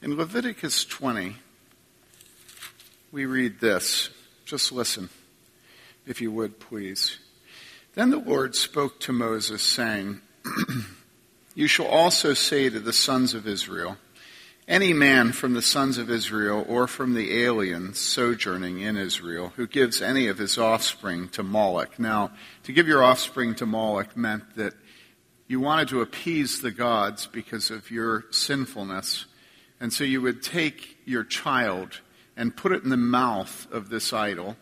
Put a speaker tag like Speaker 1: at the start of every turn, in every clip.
Speaker 1: In Leviticus 20, we read this. Just listen, if you would, please. Then the Lord spoke to Moses, saying, You shall also say to the sons of Israel, any man from the sons of Israel or from the aliens sojourning in Israel who gives any of his offspring to Moloch. Now, to give your offspring to Moloch meant that you wanted to appease the gods because of your sinfulness. And so you would take your child and put it in the mouth of this idol,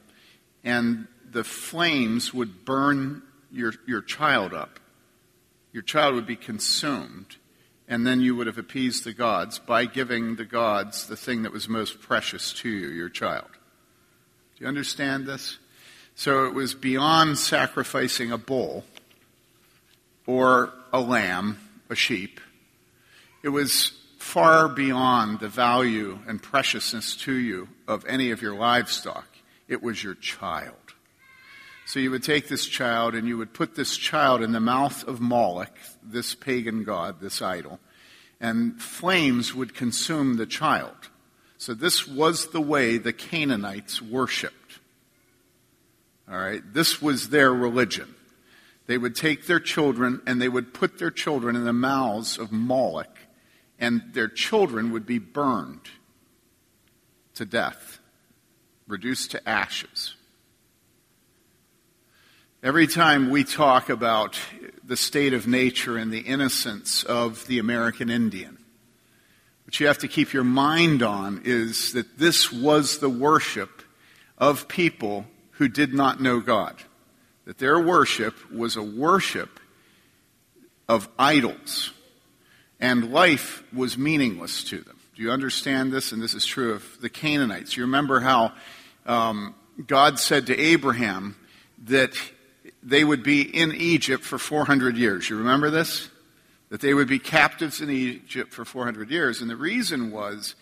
Speaker 1: and the flames would burn your, your child up. Your child would be consumed and then you would have appeased the gods by giving the gods the thing that was most precious to you, your child. Do you understand this? So it was beyond sacrificing a bull or a lamb, a sheep. It was far beyond the value and preciousness to you of any of your livestock. It was your child. So you would take this child and you would put this child in the mouth of Moloch, this pagan god, this idol, and flames would consume the child. So this was the way the Canaanites worshiped. All right, this was their religion. They would take their children and they would put their children in the mouths of Moloch, and their children would be burned to death, reduced to ashes. Every time we talk about the state of nature and the innocence of the American Indian, what you have to keep your mind on is that this was the worship of people who did not know God. That their worship was a worship of idols. And life was meaningless to them. Do you understand this? And this is true of the Canaanites. You remember how um, God said to Abraham that they would be in Egypt for 400 years. You remember this? That they would be captives in Egypt for 400 years. And the reason was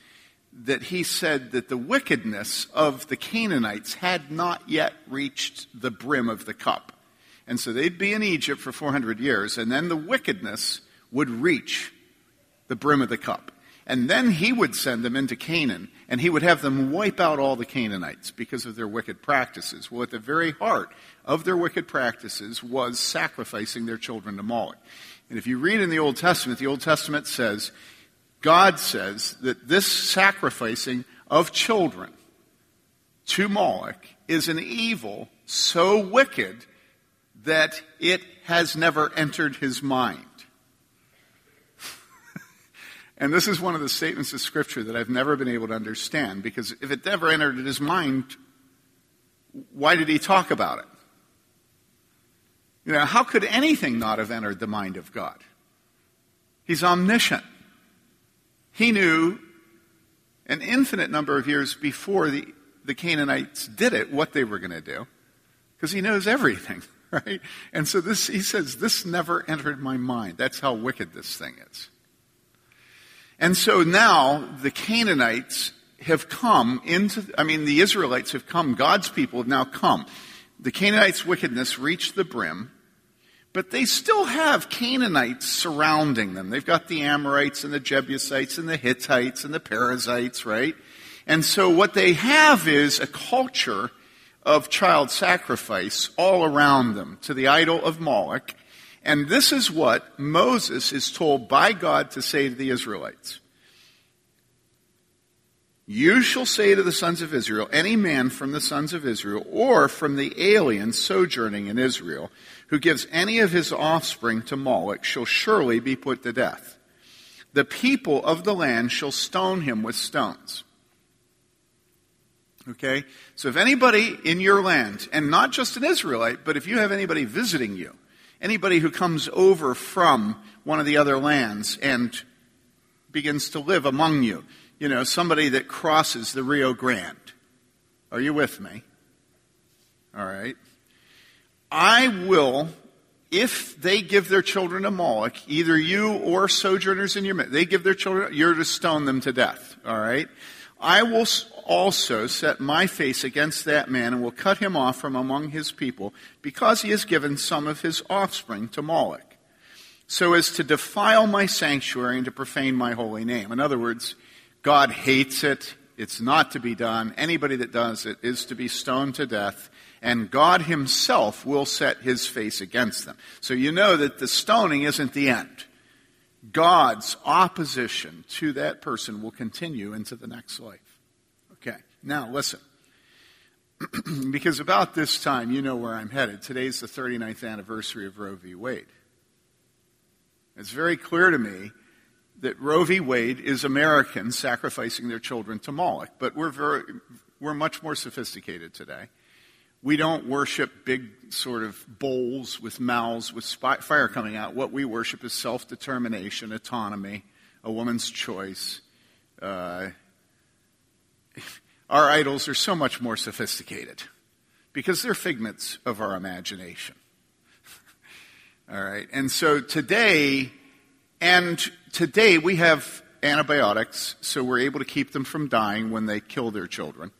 Speaker 1: that he said that the wickedness of the Canaanites had not yet reached the brim of the cup. And so they'd be in Egypt for 400 years, and then the wickedness would reach the brim of the cup. And then he would send them into Canaan, and he would have them wipe out all the Canaanites because of their wicked practices. Well, at the very heart of their wicked practices was sacrificing their children to Moloch. And if you read in the Old Testament, the Old Testament says, God says that this sacrificing of children to Moloch is an evil so wicked that it has never entered his mind. And this is one of the statements of Scripture that I've never been able to understand because if it never entered his mind, why did he talk about it? You know, how could anything not have entered the mind of God? He's omniscient. He knew an infinite number of years before the, the Canaanites did it what they were going to do because he knows everything, right? And so this, he says, this never entered my mind. That's how wicked this thing is. And so now the Canaanites have come into, I mean, the Israelites have come, God's people have now come. The Canaanites' wickedness reached the brim, but they still have Canaanites surrounding them. They've got the Amorites and the Jebusites and the Hittites and the Perizzites, right? And so what they have is a culture of child sacrifice all around them to the idol of Moloch. And this is what Moses is told by God to say to the Israelites. You shall say to the sons of Israel, any man from the sons of Israel or from the alien sojourning in Israel who gives any of his offspring to Moloch shall surely be put to death. The people of the land shall stone him with stones. Okay? So if anybody in your land, and not just an Israelite, but if you have anybody visiting you, Anybody who comes over from one of the other lands and begins to live among you, you know, somebody that crosses the Rio Grande. Are you with me? All right. I will, if they give their children to Moloch, either you or sojourners in your midst, they give their children, you're to stone them to death. All right. I will also set my face against that man and will cut him off from among his people because he has given some of his offspring to Moloch, so as to defile my sanctuary and to profane my holy name. In other words, God hates it. It's not to be done. Anybody that does it is to be stoned to death, and God Himself will set His face against them. So you know that the stoning isn't the end. God's opposition to that person will continue into the next life. Now listen. because about this time, you know where I'm headed. Today's the 39th anniversary of Roe v. Wade. It's very clear to me that Roe v. Wade is Americans sacrificing their children to Moloch, but we're, very, we're much more sophisticated today. We don't worship big sort of bowls with mouths with fire coming out. What we worship is self determination, autonomy, a woman's choice. Uh, our idols are so much more sophisticated because they're figments of our imagination. All right. And so today, and today we have antibiotics, so we're able to keep them from dying when they kill their children.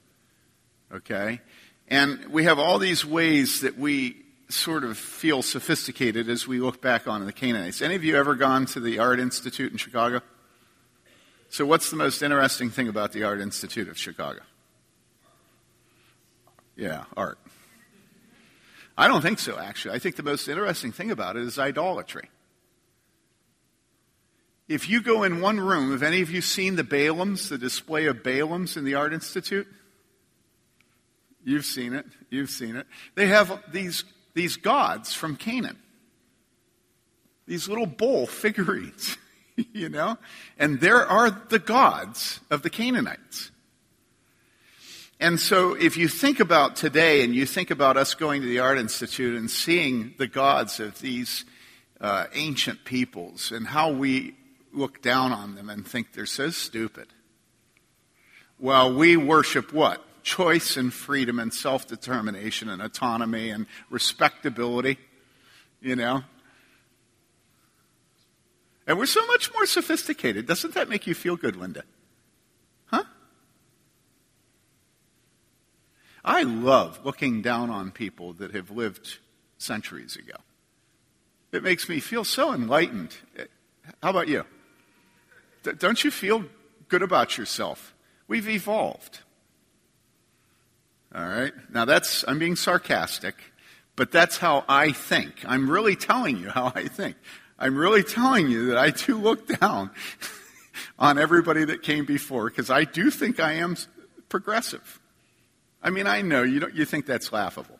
Speaker 1: Okay? And we have all these ways that we sort of feel sophisticated as we look back on the Canaanites. Any of you ever gone to the Art Institute in Chicago? So, what's the most interesting thing about the Art Institute of Chicago? Yeah, art. I don't think so, actually. I think the most interesting thing about it is idolatry. If you go in one room, have any of you seen the Balaams, the display of Balaams in the Art Institute? You've seen it. You've seen it. They have these, these gods from Canaan. These little bull figurines, you know? And there are the gods of the Canaanites. And so if you think about today and you think about us going to the Art Institute and seeing the gods of these uh, ancient peoples and how we look down on them and think they're so stupid. Well, we worship what? Choice and freedom and self determination and autonomy and respectability, you know? And we're so much more sophisticated. Doesn't that make you feel good, Linda? I love looking down on people that have lived centuries ago. It makes me feel so enlightened. How about you? Don't you feel good about yourself? We've evolved. All right? Now that's, I'm being sarcastic, but that's how I think. I'm really telling you how I think. I'm really telling you that I do look down on everybody that came before because I do think I am progressive. I mean, I know you, don't, you think that's laughable.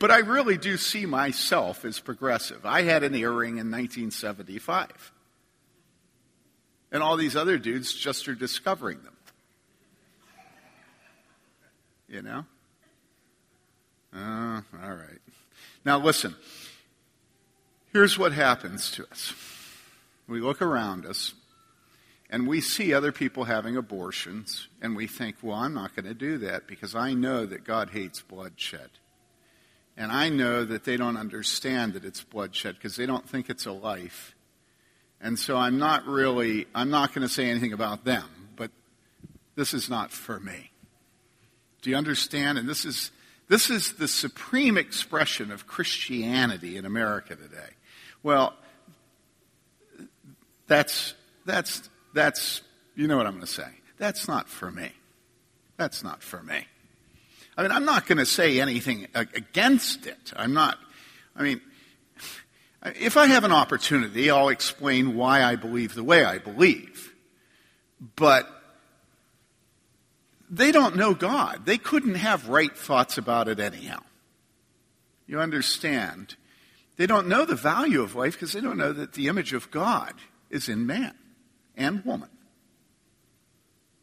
Speaker 1: But I really do see myself as progressive. I had an earring in 1975. And all these other dudes just are discovering them. You know? Uh, all right. Now listen. Here's what happens to us. We look around us and we see other people having abortions, and we think, well, I'm not going to do that because I know that God hates bloodshed. And I know that they don't understand that it's bloodshed because they don't think it's a life. And so I'm not really, I'm not going to say anything about them, but this is not for me. Do you understand? And this is, this is the supreme expression of Christianity in America today. Well, that's, that's that's, you know what I'm going to say. That's not for me. That's not for me. I mean, I'm not going to say anything against it. I'm not, I mean, if I have an opportunity, I'll explain why I believe the way I believe. But they don't know God. They couldn't have right thoughts about it anyhow. You understand? They don't know the value of life because they don't know that the image of God is in man and woman.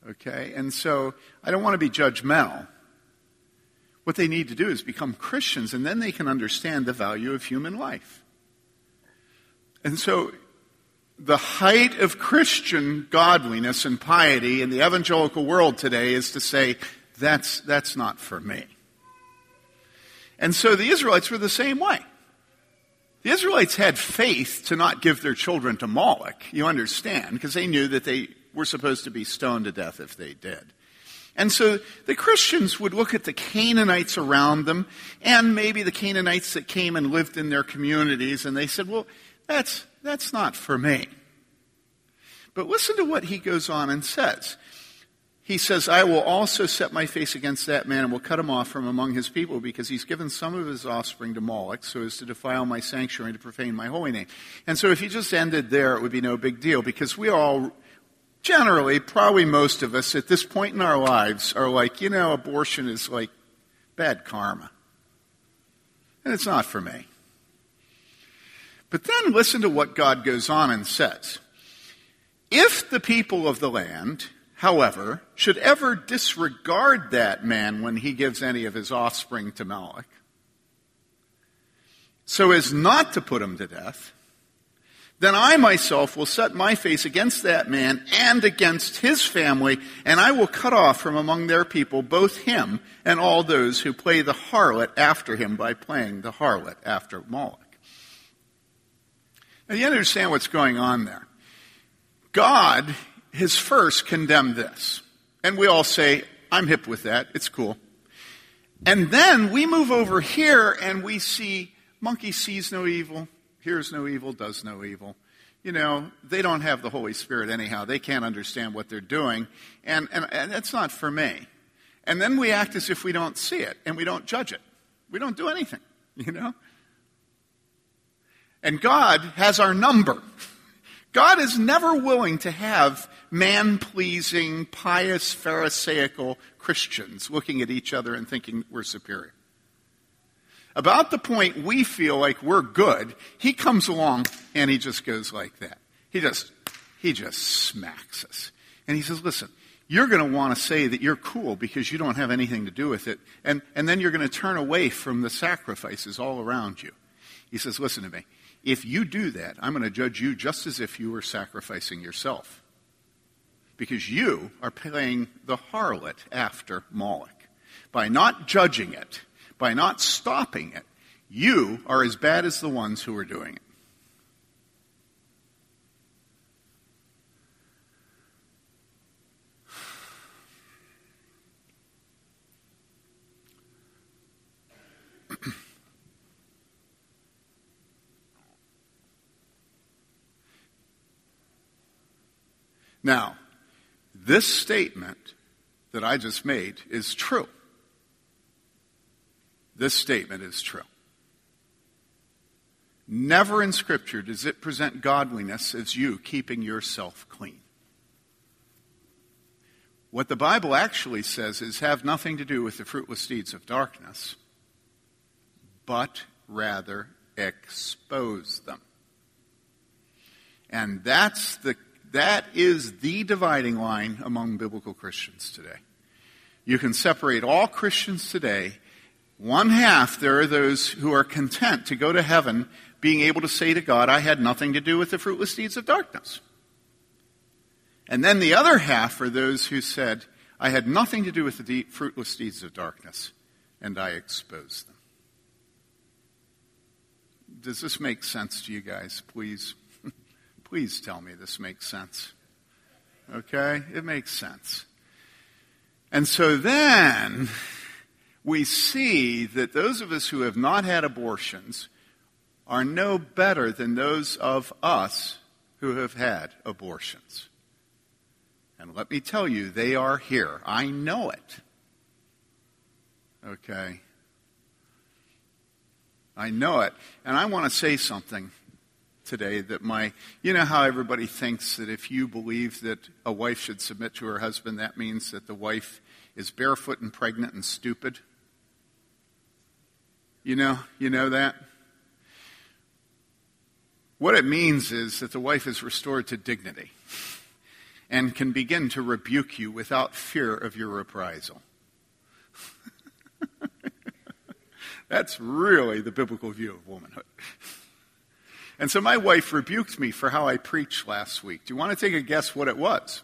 Speaker 1: Okay? And so I don't want to be judgmental. What they need to do is become Christians, and then they can understand the value of human life. And so the height of Christian godliness and piety in the evangelical world today is to say, that's, that's not for me. And so the Israelites were the same way. The Israelites had faith to not give their children to Moloch, you understand, because they knew that they were supposed to be stoned to death if they did. And so the Christians would look at the Canaanites around them and maybe the Canaanites that came and lived in their communities and they said, well, that's, that's not for me. But listen to what he goes on and says. He says, I will also set my face against that man and will cut him off from among his people because he's given some of his offspring to Moloch so as to defile my sanctuary and to profane my holy name. And so if he just ended there, it would be no big deal because we all, generally, probably most of us at this point in our lives are like, you know, abortion is like bad karma. And it's not for me. But then listen to what God goes on and says. If the people of the land however, should ever disregard that man when he gives any of his offspring to Moloch, so as not to put him to death, then I myself will set my face against that man and against his family, and I will cut off from among their people both him and all those who play the harlot after him by playing the harlot after Moloch. Now you understand what's going on there. God has first condemned this. And we all say, I'm hip with that. It's cool. And then we move over here and we see monkey sees no evil, hears no evil, does no evil. You know, they don't have the Holy Spirit anyhow. They can't understand what they're doing. And, and, and that's not for me. And then we act as if we don't see it and we don't judge it. We don't do anything, you know? And God has our number. God is never willing to have man pleasing, pious, Pharisaical Christians looking at each other and thinking we're superior. About the point we feel like we're good, he comes along and he just goes like that. He just, he just smacks us. And he says, listen, you're going to want to say that you're cool because you don't have anything to do with it. And, and then you're going to turn away from the sacrifices all around you. He says, listen to me. If you do that, I'm going to judge you just as if you were sacrificing yourself because you are playing the harlot after Moloch. By not judging it, by not stopping it, you are as bad as the ones who are doing it. Now, this statement that I just made is true. This statement is true. Never in Scripture does it present godliness as you keeping yourself clean. What the Bible actually says is have nothing to do with the fruitless deeds of darkness, but rather expose them. And that's the that is the dividing line among biblical Christians today. You can separate all Christians today. One half, there are those who are content to go to heaven being able to say to God, I had nothing to do with the fruitless deeds of darkness. And then the other half are those who said, I had nothing to do with the fruitless deeds of darkness, and I exposed them. Does this make sense to you guys, please? Please tell me this makes sense. Okay? It makes sense. And so then we see that those of us who have not had abortions are no better than those of us who have had abortions. And let me tell you, they are here. I know it. Okay? I know it. And I want to say something today that my, you know how everybody thinks that if you believe that a wife should submit to her husband, that means that the wife is barefoot and pregnant and stupid? You know, you know that? What it means is that the wife is restored to dignity and can begin to rebuke you without fear of your reprisal. That's really the biblical view of womanhood. And so my wife rebuked me for how I preached last week. Do you want to take a guess what it was?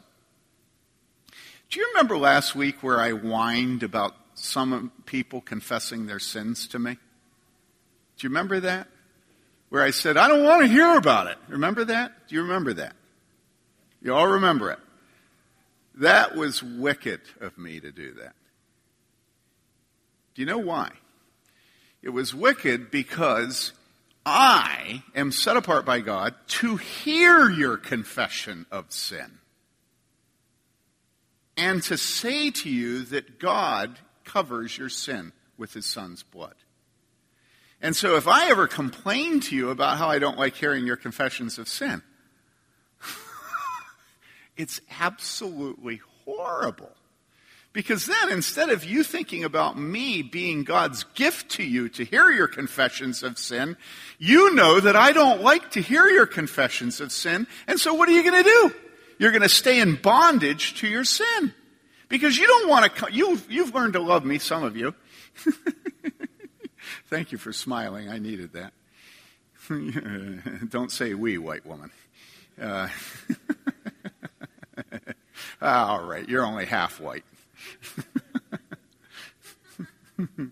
Speaker 1: Do you remember last week where I whined about some people confessing their sins to me? Do you remember that? Where I said, I don't want to hear about it. Remember that? Do you remember that? You all remember it. That was wicked of me to do that. Do you know why? It was wicked because I am set apart by God to hear your confession of sin. and to say to you that God covers your sin with his son's blood. And so if I ever complain to you about how I don't like hearing your confessions of sin, it's absolutely horrible. Because then instead of you thinking about me being God's gift to you to hear your confessions of sin, you know that I don't like to hear your confessions of sin. And so what are you going to do? You're going to stay in bondage to your sin. Because you don't want to, you, you've learned to love me, some of you. Thank you for smiling. I needed that. don't say we, white woman. Uh, all right, you're only half white.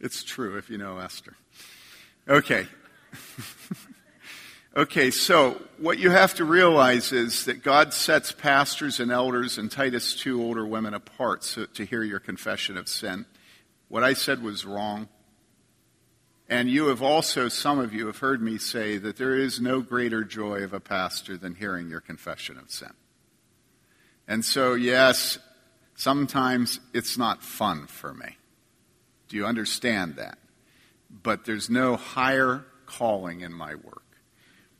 Speaker 1: it's true if you know Esther. Okay. okay, so what you have to realize is that God sets pastors and elders and Titus 2 older women apart so, to hear your confession of sin. What I said was wrong. And you have also, some of you have heard me say that there is no greater joy of a pastor than hearing your confession of sin. And so, yes, Sometimes it's not fun for me. Do you understand that? But there's no higher calling in my work.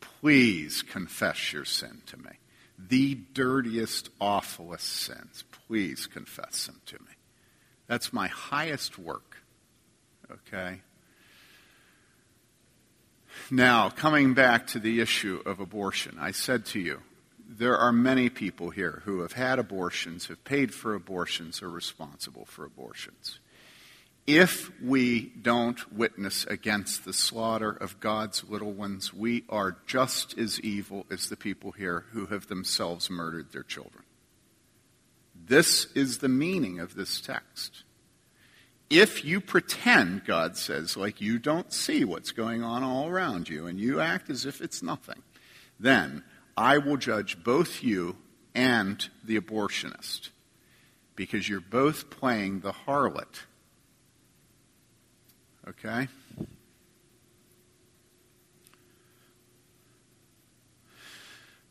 Speaker 1: Please confess your sin to me. The dirtiest, awfulest sins. Please confess them to me. That's my highest work. Okay? Now, coming back to the issue of abortion, I said to you, there are many people here who have had abortions, have paid for abortions, are responsible for abortions. If we don't witness against the slaughter of God's little ones, we are just as evil as the people here who have themselves murdered their children. This is the meaning of this text. If you pretend, God says, like you don't see what's going on all around you and you act as if it's nothing, then I will judge both you and the abortionist because you're both playing the harlot. Okay?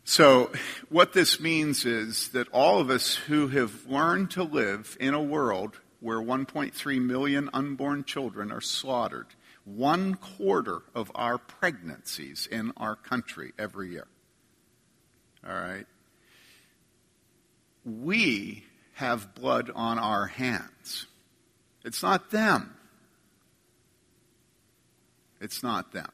Speaker 1: So, what this means is that all of us who have learned to live in a world where 1.3 million unborn children are slaughtered, one quarter of our pregnancies in our country every year. All right? We have blood on our hands. It's not them. It's not them.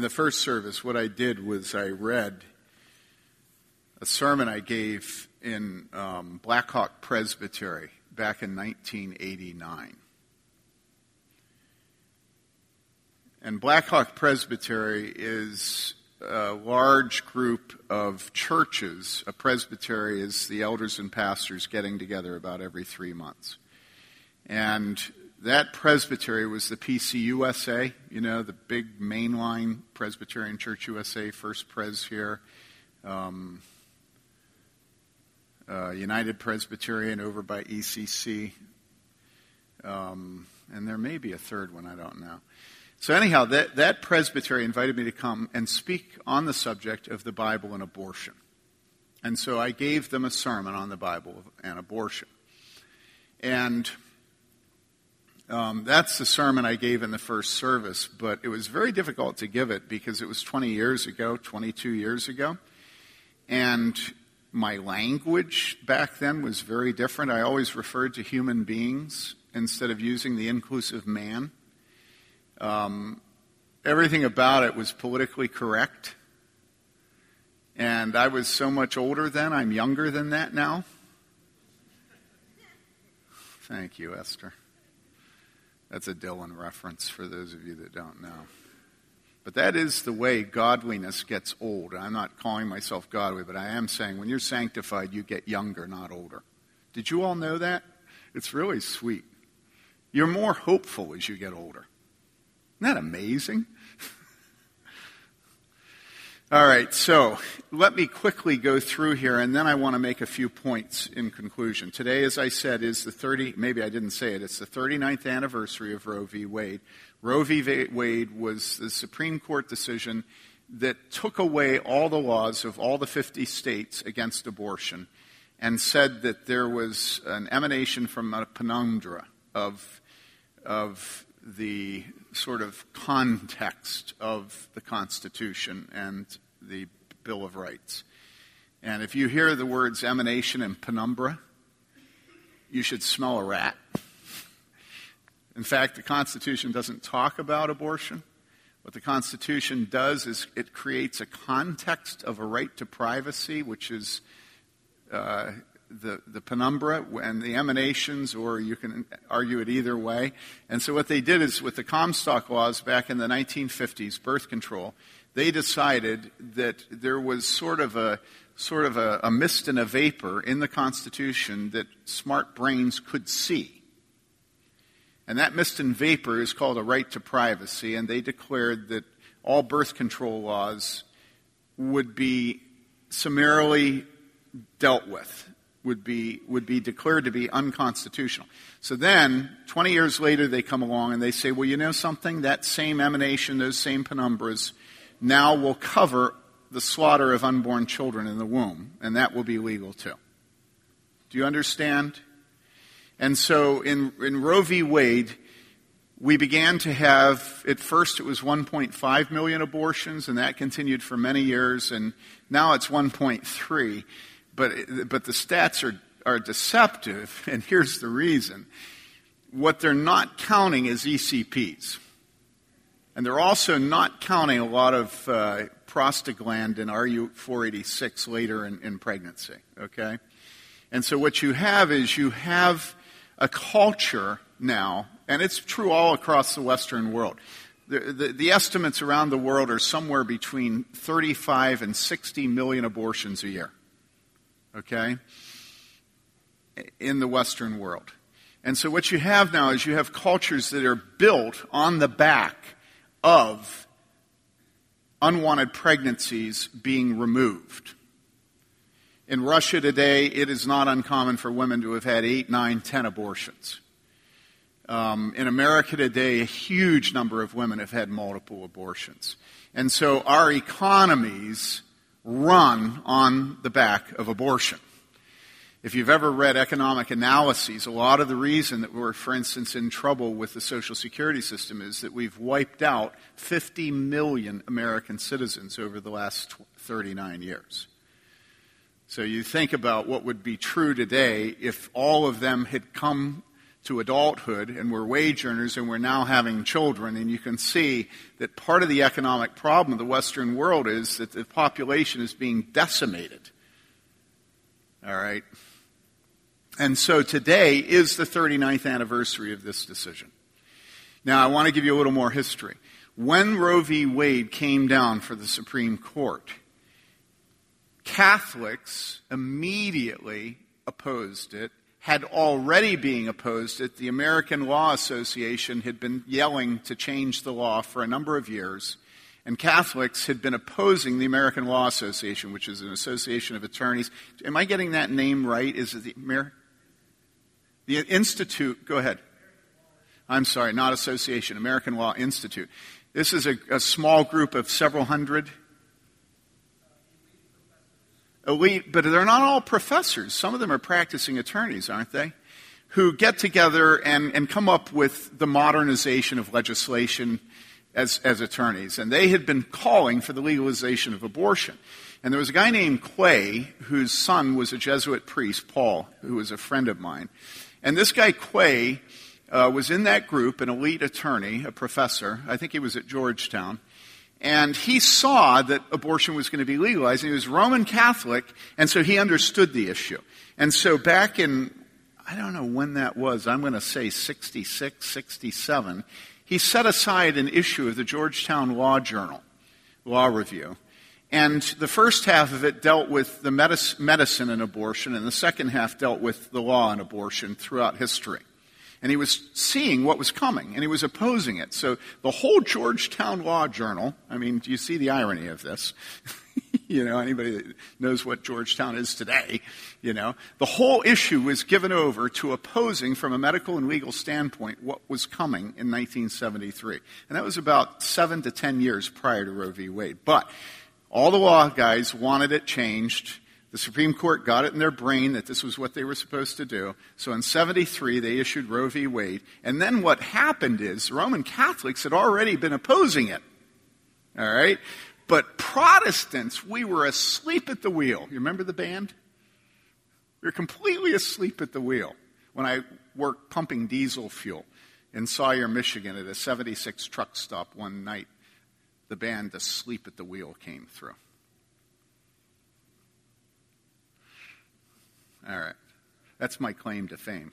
Speaker 1: In the first service, what I did was I read a sermon I gave in um, Blackhawk Presbytery back in 1989. And Blackhawk Presbytery is a large group of churches. A presbytery is the elders and pastors getting together about every three months. And that presbytery was the PCUSA, you know, the big mainline Presbyterian Church USA, First Pres here, um, uh, United Presbyterian over by ECC, um, and there may be a third one, I don't know. So anyhow, that, that presbytery invited me to come and speak on the subject of the Bible and abortion. And so I gave them a sermon on the Bible and abortion. And um, that's the sermon I gave in the first service, but it was very difficult to give it because it was 20 years ago, 22 years ago. And my language back then was very different. I always referred to human beings instead of using the inclusive man. Um, everything about it was politically correct. And I was so much older then, I'm younger than that now. Thank you, Esther. That's a Dylan reference for those of you that don't know. But that is the way godliness gets old. I'm not calling myself godly, but I am saying when you're sanctified, you get younger, not older. Did you all know that? It's really sweet. You're more hopeful as you get older. Isn't that amazing? All right, so let me quickly go through here, and then I want to make a few points in conclusion. Today, as I said, is the 30, maybe I didn't say it, it's the 39th anniversary of Roe v. Wade. Roe v. Wade was the Supreme Court decision that took away all the laws of all the 50 states against abortion and said that there was an emanation from a penumbra of, of the sort of context of the Constitution and the Bill of Rights. And if you hear the words emanation and penumbra, you should smell a rat. In fact, the Constitution doesn't talk about abortion. What the Constitution does is it creates a context of a right to privacy, which is uh, the, the penumbra and the emanations, or you can argue it either way. And so what they did is with the Comstock laws back in the 1950s, birth control, they decided that there was sort of a sort of a, a mist and a vapor in the Constitution that smart brains could see. And that mist and vapor is called a right to privacy, and they declared that all birth control laws would be summarily dealt with would be, would be declared to be unconstitutional. So then, 20 years later, they come along and they say, well, you know something? That same emanation, those same penumbras, now will cover the slaughter of unborn children in the womb, and that will be legal too. Do you understand? And so in, in Roe v. Wade, we began to have, at first it was 1.5 million abortions, and that continued for many years, and now it's 1.3 but, but the stats are, are deceptive, and here's the reason. What they're not counting is ECPs. And they're also not counting a lot of uh, prostaglandin RU486 later in, in pregnancy, okay? And so what you have is you have a culture now, and it's true all across the Western world. The, the, the, estimates around the world are somewhere between 35 and 60 million abortions a year okay, in the Western world. And so what you have now is you have cultures that are built on the back of unwanted pregnancies being removed. In Russia today, it is not uncommon for women to have had eight, nine, ten abortions. Um, in America today, a huge number of women have had multiple abortions. And so our economies run on the back of abortion. If you've ever read economic analyses, a lot of the reason that we're, for instance, in trouble with the Social Security system is that we've wiped out 50 million American citizens over the last 39 years. So you think about what would be true today if all of them had come to adulthood and we're wage earners and we're now having children. And you can see that part of the economic problem of the Western world is that the population is being decimated. All right? And so today is the 39th anniversary of this decision. Now, I want to give you a little more history. When Roe v. Wade came down for the Supreme Court, Catholics immediately opposed it had already been opposed it. The American Law Association had been yelling to change the law for a number of years, and Catholics had been opposing the American Law Association, which is an association of attorneys. Am I getting that name right? Is it the Amer- the Institute? Go ahead. I'm sorry, not association, American Law Institute. This is a, a small group of several hundred elite, but they're not all professors. Some of them are practicing attorneys, aren't they? Who get together and, and come up with the modernization of legislation as, as attorneys. And they had been calling for the legalization of abortion. And there was a guy named Quay whose son was a Jesuit priest, Paul, who was a friend of mine. And this guy, Quay, uh, was in that group, an elite attorney, a professor. I think he was at Georgetown. And he saw that abortion was going to be legalized. And he was Roman Catholic, and so he understood the issue. And so back in, I don't know when that was, I'm going to say 66, 67, he set aside an issue of the Georgetown Law Journal, Law Review. And the first half of it dealt with the medicine and abortion, and the second half dealt with the law and abortion throughout history. And he was seeing what was coming, and he was opposing it. So the whole Georgetown Law Journal, I mean, do you see the irony of this? you know, anybody that knows what Georgetown is today, you know, the whole issue was given over to opposing from a medical and legal standpoint what was coming in 1973. And that was about seven to ten years prior to Roe v. Wade. But all the law guys wanted it changed. The Supreme Court got it in their brain that this was what they were supposed to do. So in 73, they issued Roe v. Wade. And then what happened is Roman Catholics had already been opposing it. All right? But Protestants, we were asleep at the wheel. You remember the band? We were completely asleep at the wheel when I worked pumping diesel fuel in Sawyer, Michigan at a 76 truck stop one night. The band Asleep at the Wheel came through. All right. That's my claim to fame.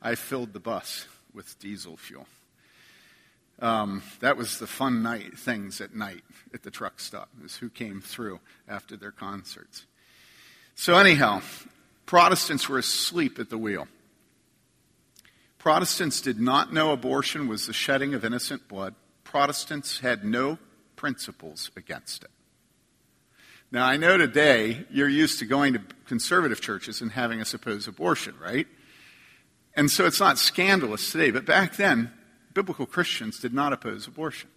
Speaker 1: I filled the bus with diesel fuel. Um, that was the fun night things at night at the truck stop. Is who came through after their concerts. So anyhow, Protestants were asleep at the wheel. Protestants did not know abortion was the shedding of innocent blood. Protestants had no principles against it. Now, I know today you're used to going to conservative churches and having a supposed abortion, right? And so it's not scandalous today, but back then, biblical Christians did not oppose abortion.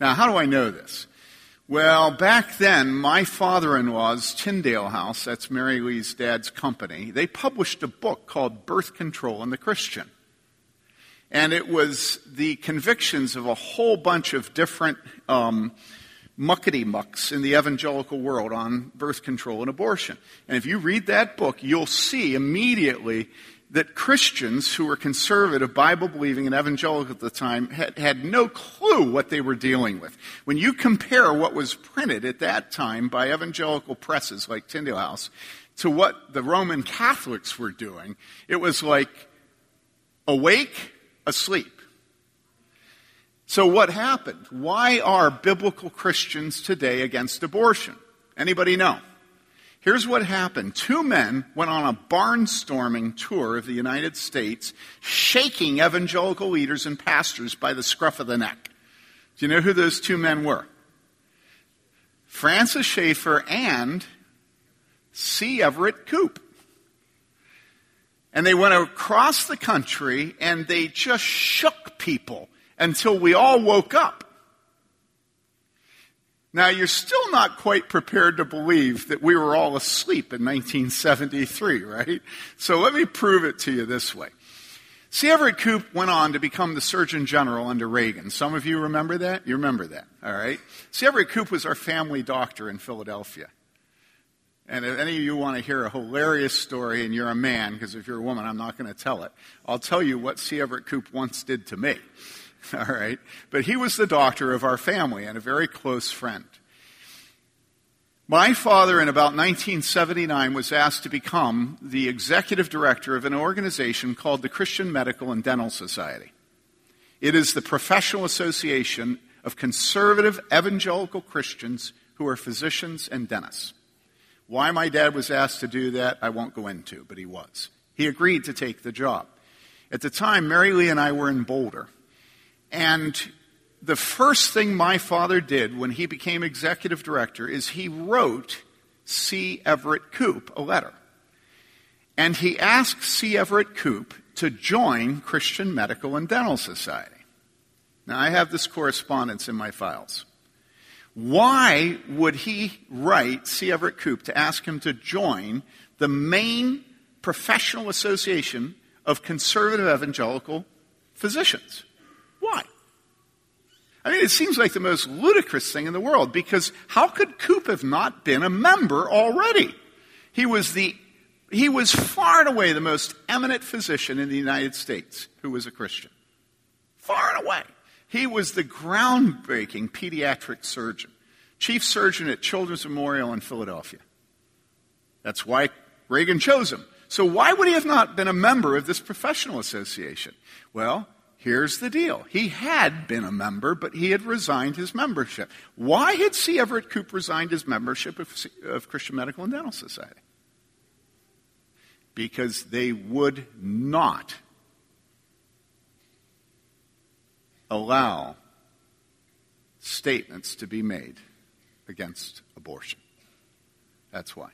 Speaker 1: Now, how do I know this? Well, back then, my father in law's Tyndale House, that's Mary Lee's dad's company, they published a book called Birth Control and the Christian. And it was the convictions of a whole bunch of different um, muckety mucks in the evangelical world on birth control and abortion. And if you read that book, you'll see immediately that Christians who were conservative, Bible believing, and evangelical at the time had, had no clue what they were dealing with. When you compare what was printed at that time by evangelical presses like Tyndale House to what the Roman Catholics were doing, it was like awake, asleep. So what happened? Why are biblical Christians today against abortion? Anybody know? Here's what happened. Two men went on a barnstorming tour of the United States, shaking evangelical leaders and pastors by the scruff of the neck. Do you know who those two men were? Francis Schaeffer and C. Everett Koop. And they went across the country and they just shook people until we all woke up. Now, you're still not quite prepared to believe that we were all asleep in 1973, right? So let me prove it to you this way. C. Everett Koop went on to become the Surgeon General under Reagan. Some of you remember that? You remember that, all right? C. Everett Koop was our family doctor in Philadelphia. And if any of you want to hear a hilarious story and you're a man, because if you're a woman, I'm not going to tell it, I'll tell you what C. Everett Koop once did to me. All right? But he was the doctor of our family and a very close friend. My father, in about 1979, was asked to become the executive director of an organization called the Christian Medical and Dental Society. It is the professional association of conservative evangelical Christians who are physicians and dentists. Why my dad was asked to do that, I won't go into, but he was. He agreed to take the job. At the time, Mary Lee and I were in Boulder. And the first thing my father did when he became executive director is he wrote C. Everett Koop a letter. And he asked C. Everett Koop to join Christian Medical and Dental Society. Now, I have this correspondence in my files. Why would he write C. Everett Koop to ask him to join the main professional association of conservative evangelical physicians? Why? I mean, it seems like the most ludicrous thing in the world because how could Koop have not been a member already? He was the he was far and away the most eminent physician in the United States who was a Christian. Far and away. He was the groundbreaking pediatric surgeon, chief surgeon at Children's Memorial in Philadelphia. That's why Reagan chose him. So why would he have not been a member of this professional association? Well, Here's the deal. He had been a member, but he had resigned his membership. Why had C. Everett Koop resigned his membership of, of Christian Medical and Dental Society? Because they would not allow statements to be made against abortion. That's why.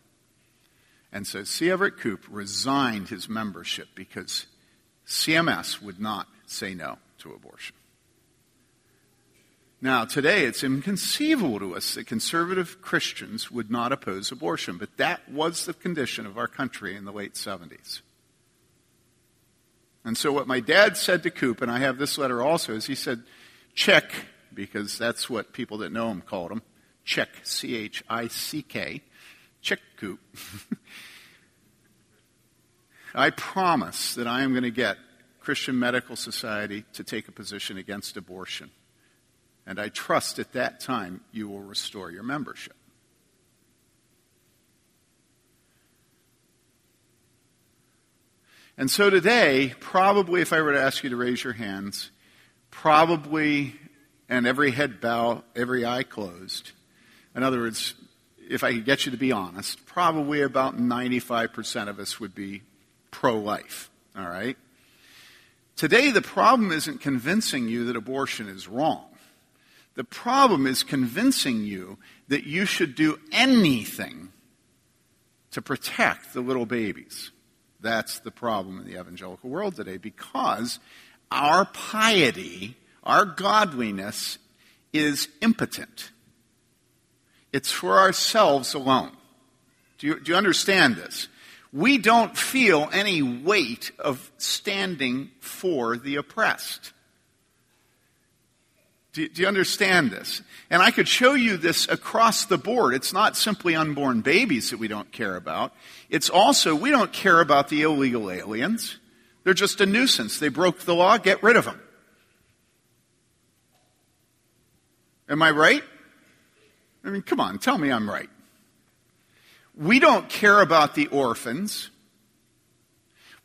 Speaker 1: And so C. Everett Koop resigned his membership because CMS would not say no to abortion. Now, today it's inconceivable to us that conservative Christians would not oppose abortion, but that was the condition of our country in the late 70s. And so, what my dad said to Koop, and I have this letter also, is he said, Chick, because that's what people that know him called him, Chick, C H I C K, Chick Koop. I promise that I am going to get Christian Medical Society to take a position against abortion. And I trust at that time you will restore your membership. And so today, probably if I were to ask you to raise your hands, probably, and every head bow, every eye closed. In other words, if I could get you to be honest, probably about 95% of us would be pro life. All right? Today, the problem isn't convincing you that abortion is wrong. The problem is convincing you that you should do anything to protect the little babies. That's the problem in the evangelical world today because our piety, our godliness is impotent. It's for ourselves alone. Do you, do you understand this? We don't feel any weight of standing for the oppressed. Do, do, you understand this? And I could show you this across the board. It's not simply unborn babies that we don't care about. It's also, we don't care about the illegal aliens. They're just a nuisance. They broke the law, get rid of them. Am I right? I mean, come on, tell me I'm right. We don't care about the orphans.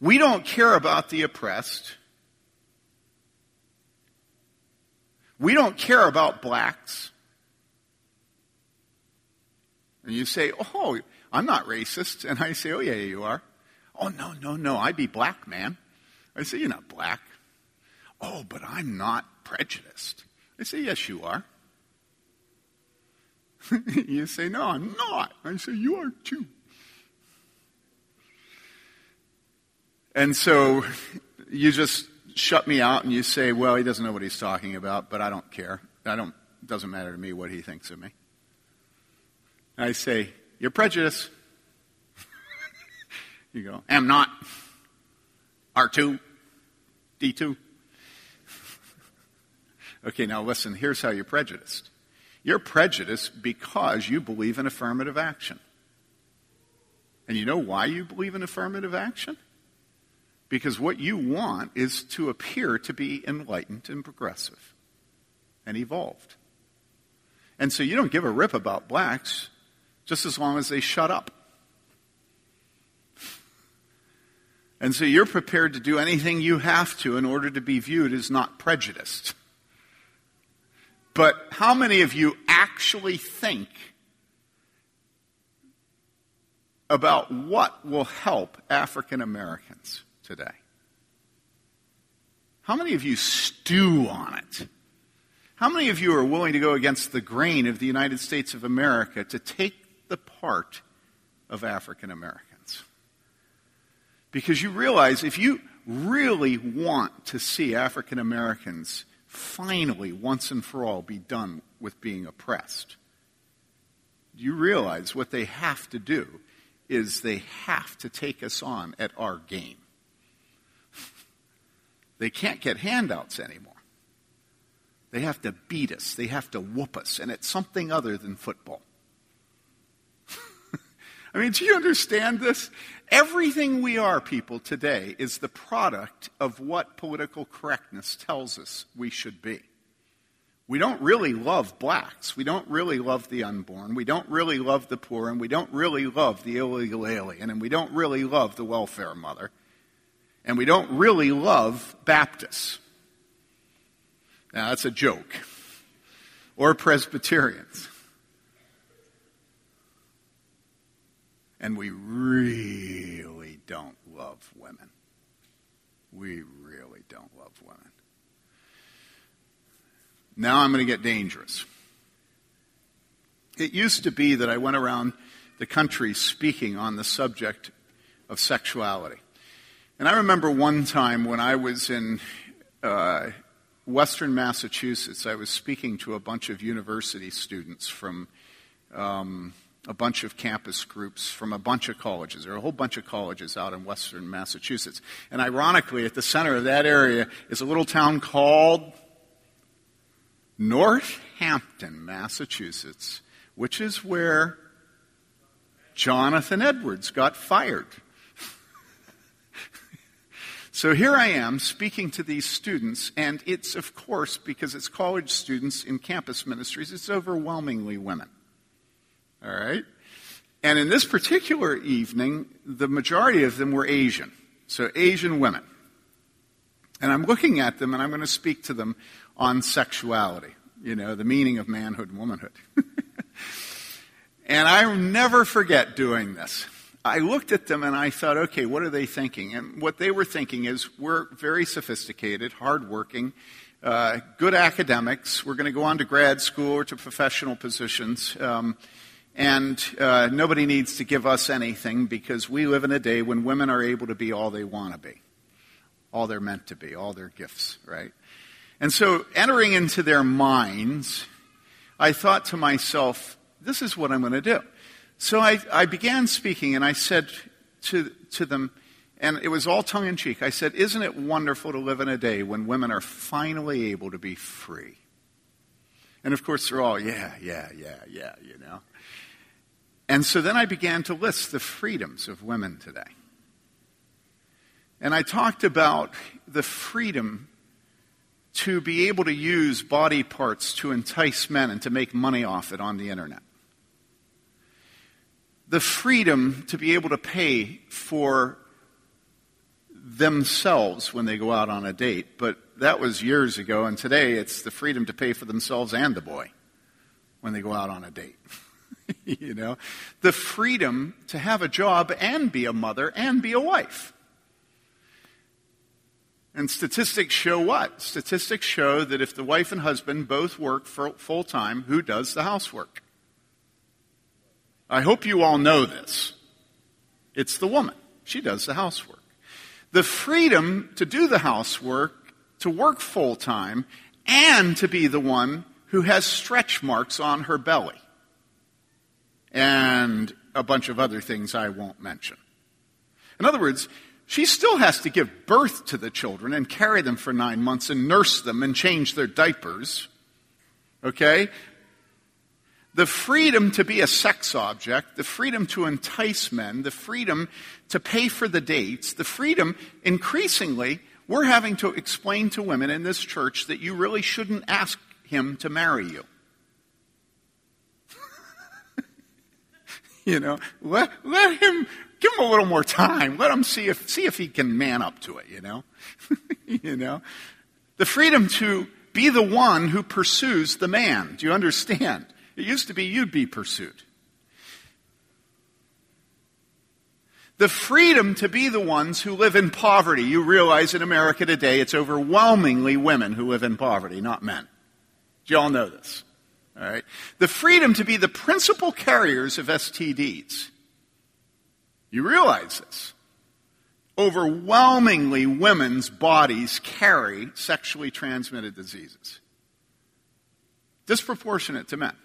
Speaker 1: We don't care about the oppressed. We don't care about blacks. And you say, Oh, I'm not racist. And I say, Oh, yeah, you are. Oh, no, no, no, I'd be black, man. I say, You're not black. Oh, but I'm not prejudiced. I say, Yes, you are. you say, No, I'm not. I say, You are too. And so you just shut me out and you say, Well, he doesn't know what he's talking about, but I don't care. I don't, it doesn't matter to me what he thinks of me. I say, You're prejudiced. you go, Am not. R2, D2. okay, now listen, here's how you're prejudiced. You're prejudiced because you believe in affirmative action. And you know why you believe in affirmative action? Because what you want is to appear to be enlightened and progressive and evolved. And so you don't give a rip about blacks just as long as they shut up. And so you're prepared to do anything you have to in order to be viewed as not prejudiced. But how many of you actually think about what will help African Americans today? How many of you stew on it? How many of you are willing to go against the grain of the United States of America to take the part of African Americans? Because you realize if you really want to see African Americans finally, once and for all, be done with being oppressed. Do you realize what they have to do is they have to take us on at our game? they can't get handouts anymore. They have to beat us, they have to whoop us, and it's something other than football. I mean, do you understand this? Everything we are, people, today is the product of what political correctness tells us we should be. We don't really love blacks. We don't really love the unborn. We don't really love the poor. And we don't really love the illegal alien. And we don't really love the welfare mother. And we don't really love Baptists. Now, that's a joke. Or Presbyterians. And we really don't love women. We really don't love women. Now I'm going to get dangerous. It used to be that I went around the country speaking on the subject of sexuality. And I remember one time when I was in uh, Western Massachusetts, I was speaking to a bunch of university students from um, a bunch of campus groups from a bunch of colleges. There are a whole bunch of colleges out in Western Massachusetts. And ironically, at the center of that area is a little town called Northampton, Massachusetts, which is where Jonathan Edwards got fired. so here I am speaking to these students, and it's, of course, because it's college students in campus ministries, it's overwhelmingly women. All right? And in this particular evening, the majority of them were Asian. So Asian women. And I'm looking at them and I'm going to speak to them on sexuality, you know, the meaning of manhood and womanhood. and I never forget doing this. I looked at them and I thought, okay, what are they thinking? And what they were thinking is we're very sophisticated, hardworking, uh, good academics. We're going to go on to grad school or to professional positions. Um, and uh, nobody needs to give us anything because we live in a day when women are able to be all they want to be, all they're meant to be, all their gifts, right? And so, entering into their minds, I thought to myself, this is what I'm going to do. So I, I began speaking and I said to, to them, and it was all tongue in cheek, I said, Isn't it wonderful to live in a day when women are finally able to be free? And of course, they're all, yeah, yeah, yeah, yeah, you know. And so then I began to list the freedoms of women today. And I talked about the freedom to be able to use body parts to entice men and to make money off it on the internet. The freedom to be able to pay for themselves when they go out on a date, but that was years ago, and today it's the freedom to pay for themselves and the boy when they go out on a date. you know, the freedom to have a job and be a mother and be a wife. And statistics show what? Statistics show that if the wife and husband both work full time, who does the housework? I hope you all know this. It's the woman. She does the housework. The freedom to do the housework, to work full time, and to be the one who has stretch marks on her belly and a bunch of other things I won't mention. In other words, she still has to give birth to the children and carry them for nine months and nurse them and change their diapers. Okay? The freedom to be a sex object, the freedom to entice men, the freedom to pay for the dates, the freedom, increasingly, we're having to explain to women in this church that you really shouldn't ask him to marry you. You know, let, let him, give him a little more time. Let him see if, see if he can man up to it, you know? you know? The freedom to be the one who pursues the man. Do you understand? It used to be you'd be pursued. The freedom to be the ones who live in poverty. You realize in America today it's overwhelmingly women who live in poverty, not men. Do you all know this? All right? The freedom to be the principal carriers of STDs. You realize this. Overwhelmingly, women's bodies carry sexually transmitted diseases. Disproportionate to men.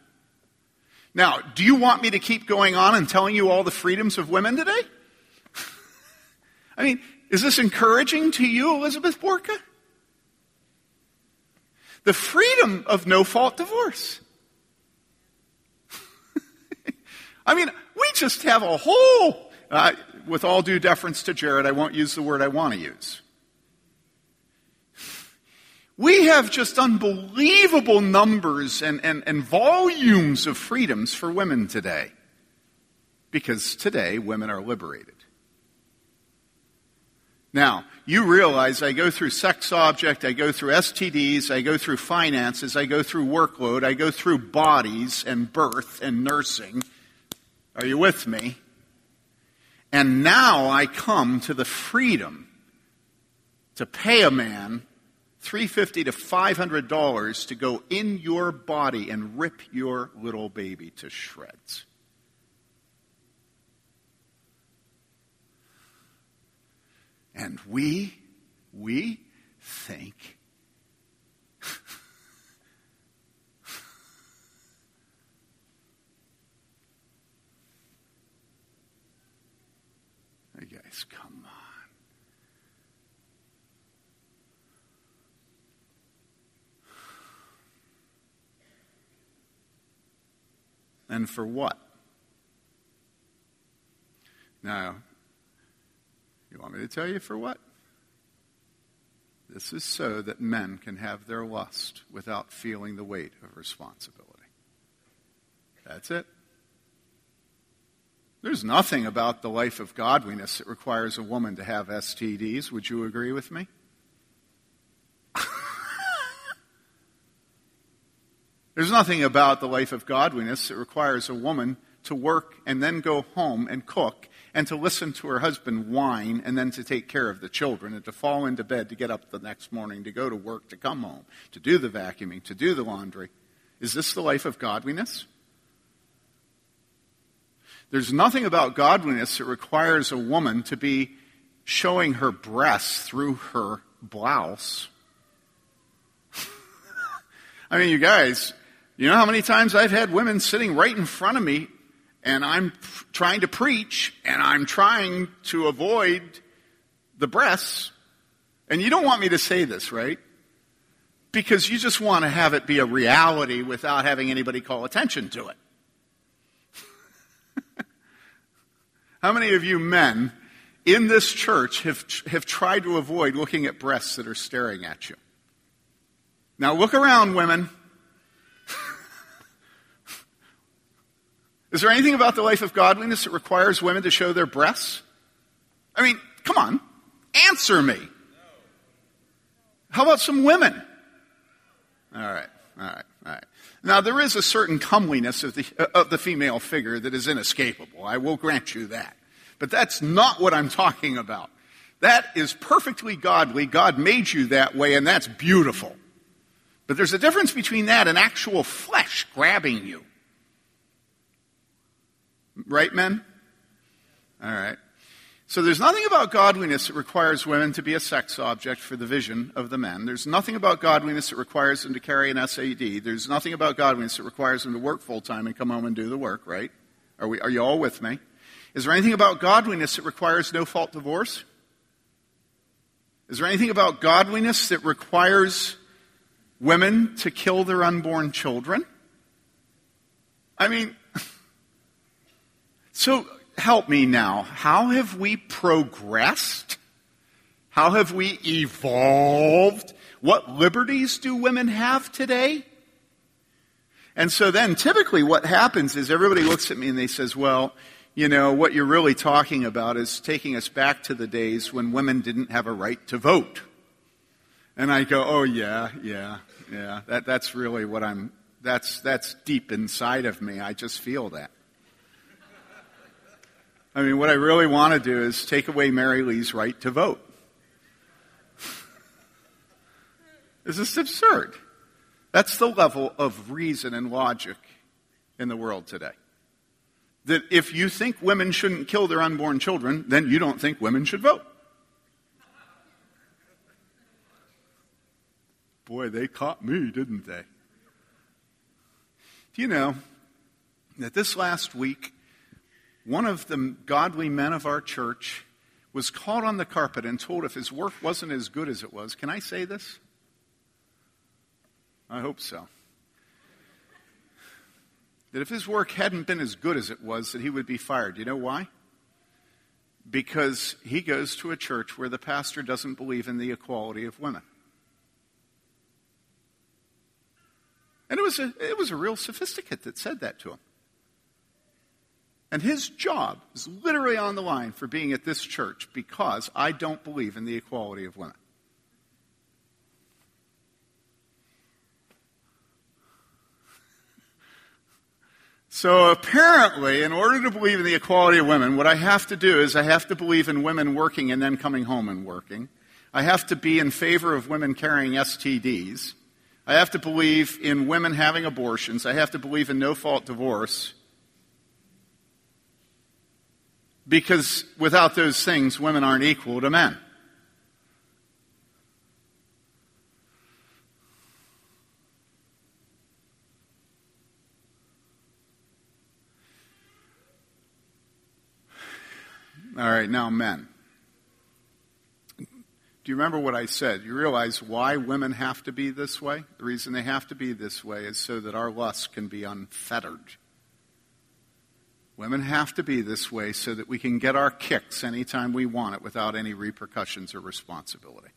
Speaker 1: Now, do you want me to keep going on and telling you all the freedoms of women today? I mean, is this encouraging to you, Elizabeth Borka? The freedom of no fault divorce. I mean, we just have a whole, uh, with all due deference to Jared, I won't use the word I want to use. We have just unbelievable numbers and, and, and volumes of freedoms for women today. Because today, women are liberated. Now, you realize I go through sex object, I go through STDs, I go through finances, I go through workload, I go through bodies and birth and nursing. Are you with me? And now I come to the freedom to pay a man 350 to $500 to go in your body and rip your little baby to shreds. And we, we think you guys, come on. And for what? Now, you want me to tell you for what? This is so that men can have their lust without feeling the weight of responsibility. That's it. There's nothing about the life of godliness that requires a woman to have STDs. Would you agree with me? There's nothing about the life of godliness that requires a woman to work and then go home and cook and to listen to her husband whine and then to take care of the children and to fall into bed to get up the next morning to go to work to come home to do the vacuuming to do the laundry. Is this the life of godliness? There's nothing about godliness that requires a woman to be showing her breasts through her blouse. I mean you guys you know how many times i've had women sitting right in front of me and I'm trying to preach and I'm trying to avoid the breasts. And you don't want me to say this, right? Because you just want to have it be a reality without having anybody call attention to it. How many of you men in this church have, have tried to avoid looking at breasts that are staring at you? Now look around, women. Is there anything about the life of godliness that requires women to show their breasts? I mean, come on, answer me. How about some women? All right, all right, all right. Now, there is a certain comeliness of the, of the female figure that is inescapable. I will grant you that. But that's not what I'm talking about. That is perfectly godly. God made you that way, and that's beautiful. But there's a difference between that and actual flesh grabbing you. Right, men? All right. So there's nothing about godliness that requires women to be a sex object for the vision of the men. There's nothing about godliness that requires them to carry an STD. There's nothing about godliness that requires them to work full time and come home and do the work, right? Are, we, are you all with me? Is there anything about godliness that requires no fault divorce? Is there anything about godliness that requires women to kill their unborn children? I mean, so help me now. How have we progressed? How have we evolved? What liberties do women have today? And so then typically what happens is everybody looks at me and they says, well, you know, what you're really talking about is taking us back to the days when women didn't have a right to vote. And I go, oh yeah, yeah, yeah. That, that's really what I'm, that's, that's deep inside of me. I just feel that. I mean, what I really want to do is take away Mary Lee's right to vote. this is absurd? That's the level of reason and logic in the world today. That if you think women shouldn't kill their unborn children, then you don't think women should vote. Boy, they caught me, didn't they? Do you know that this last week, one of the godly men of our church was caught on the carpet and told if his work wasn't as good as it was. Can I say this? I hope so. That if his work hadn't been as good as it was, that he would be fired. You know why? Because he goes to a church where the pastor doesn't believe in the equality of women. And it was a, it was a real sophisticate that said that to him. And his job is literally on the line for being at this church because I don't believe in the equality of women. So apparently, in order to believe in the equality of women, what I have to do is I have to believe in women working and then coming home and working. I have to be in favor of women carrying STDs. I have to believe in women having abortions. I have to believe in no fault divorce. Because without those things, women aren't equal to men. All right, now men. Do you remember what I said? You realize why women have to be this way? The reason they have to be this way is so that our lust can be unfettered. Women have to be this way so that we can get our kicks anytime we want it without any repercussions or responsibility.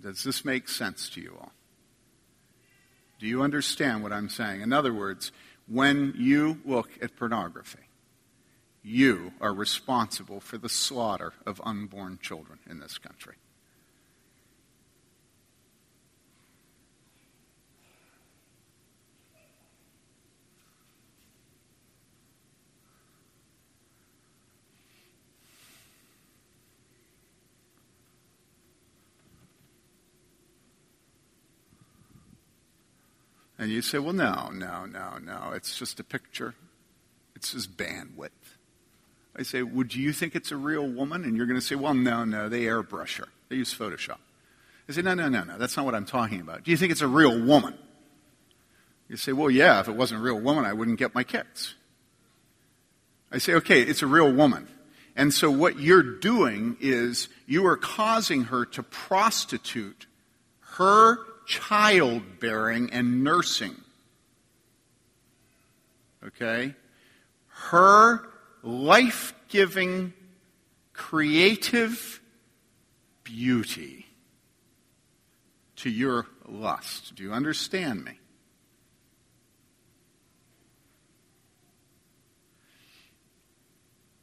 Speaker 1: Does this make sense to you all? Do you understand what I'm saying? In other words, when you look at pornography, you are responsible for the slaughter of unborn children in this country. And you say, well, no, no, no, no. It's just a picture. It's just bandwidth. I say, Would you think it's a real woman? And you're going to say, Well, no, no, they airbrush her. They use Photoshop. I say, No, no, no, no, that's not what I'm talking about. Do you think it's a real woman? You say, Well, yeah, if it wasn't a real woman, I wouldn't get my kicks. I say, Okay, it's a real woman. And so what you're doing is you are causing her to prostitute her childbearing and nursing. Okay? Her life giving, creative beauty to your lust. Do you understand me?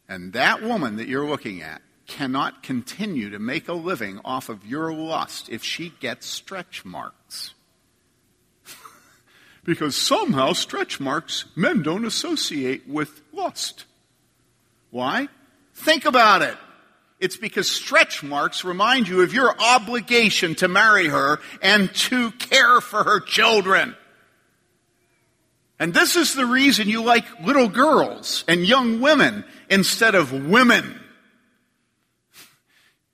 Speaker 1: And that woman that you're looking at cannot continue to make a living off of your lust if she gets stretch marks. because somehow stretch marks men don't associate with lust. Why? Think about it. It's because stretch marks remind you of your obligation to marry her and to care for her children. And this is the reason you like little girls and young women instead of women.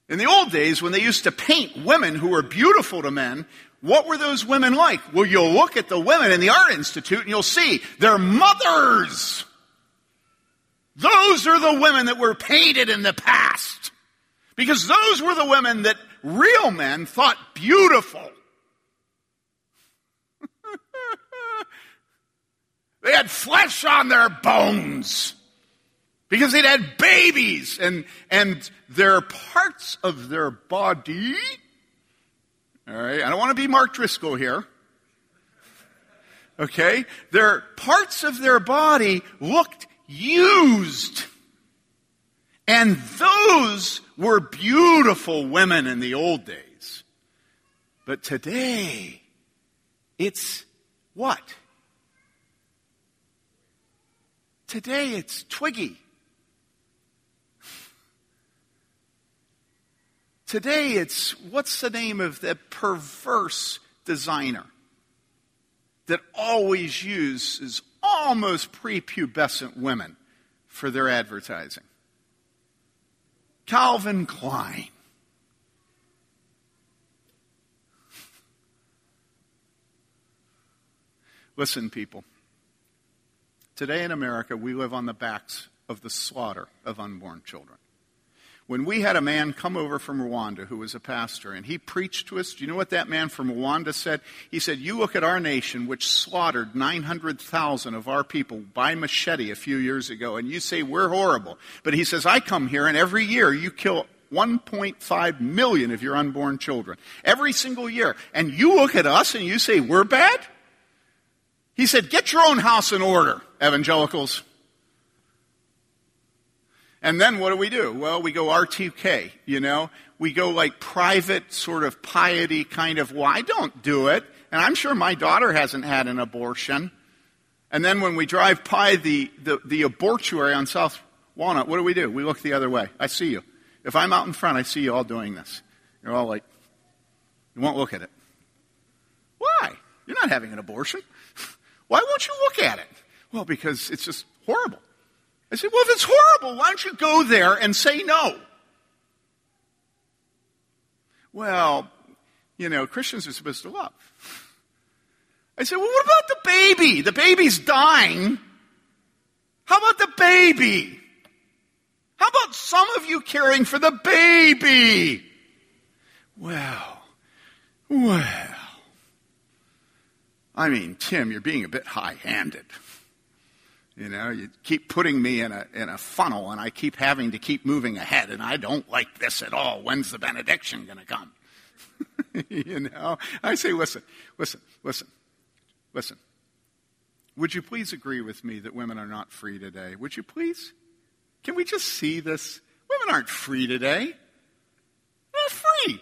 Speaker 1: In the old days, when they used to paint women who were beautiful to men, what were those women like? Well, you'll look at the women in the Art Institute and you'll see they're mothers. Those are the women that were painted in the past. Because those were the women that real men thought beautiful. they had flesh on their bones. Because they'd had babies and, and their parts of their body. All right. I don't want to be Mark Driscoll here. Okay. Their parts of their body looked used. And those were beautiful women in the old days. But today, it's what? Today, it's Twiggy. Today, it's what's the name of the perverse designer that always uses almost prepubescent women for their advertising. Calvin Klein. Listen, people. Today in America, we live on the backs of the slaughter of unborn children. When we had a man come over from Rwanda who was a pastor, and he preached to us, do you know what that man from Rwanda said? He said, You look at our nation, which slaughtered 900,000 of our people by machete a few years ago, and you say we're horrible. But he says, I come here, and every year you kill 1.5 million of your unborn children. Every single year. And you look at us and you say, We're bad? He said, Get your own house in order, evangelicals. And then what do we do? Well, we go R2K, you know? We go like private sort of piety kind of, well, I don't do it. And I'm sure my daughter hasn't had an abortion. And then when we drive by the, the, the abortuary on South Walnut, what do we do? We look the other way. I see you. If I'm out in front, I see you all doing this. You're all like, you won't look at it. Why? You're not having an abortion. Why won't you look at it? Well, because it's just horrible. I said, well, if it's horrible, why don't you go there and say no? Well, you know, Christians are supposed to love. I said, well, what about the baby? The baby's dying. How about the baby? How about some of you caring for the baby? Well, well. I mean, Tim, you're being a bit high handed. You know, you keep putting me in a, in a funnel and I keep having to keep moving ahead and I don't like this at all. When's the benediction going to come? you know, I say, listen, listen, listen, listen. Would you please agree with me that women are not free today? Would you please? Can we just see this? Women aren't free today. They're free.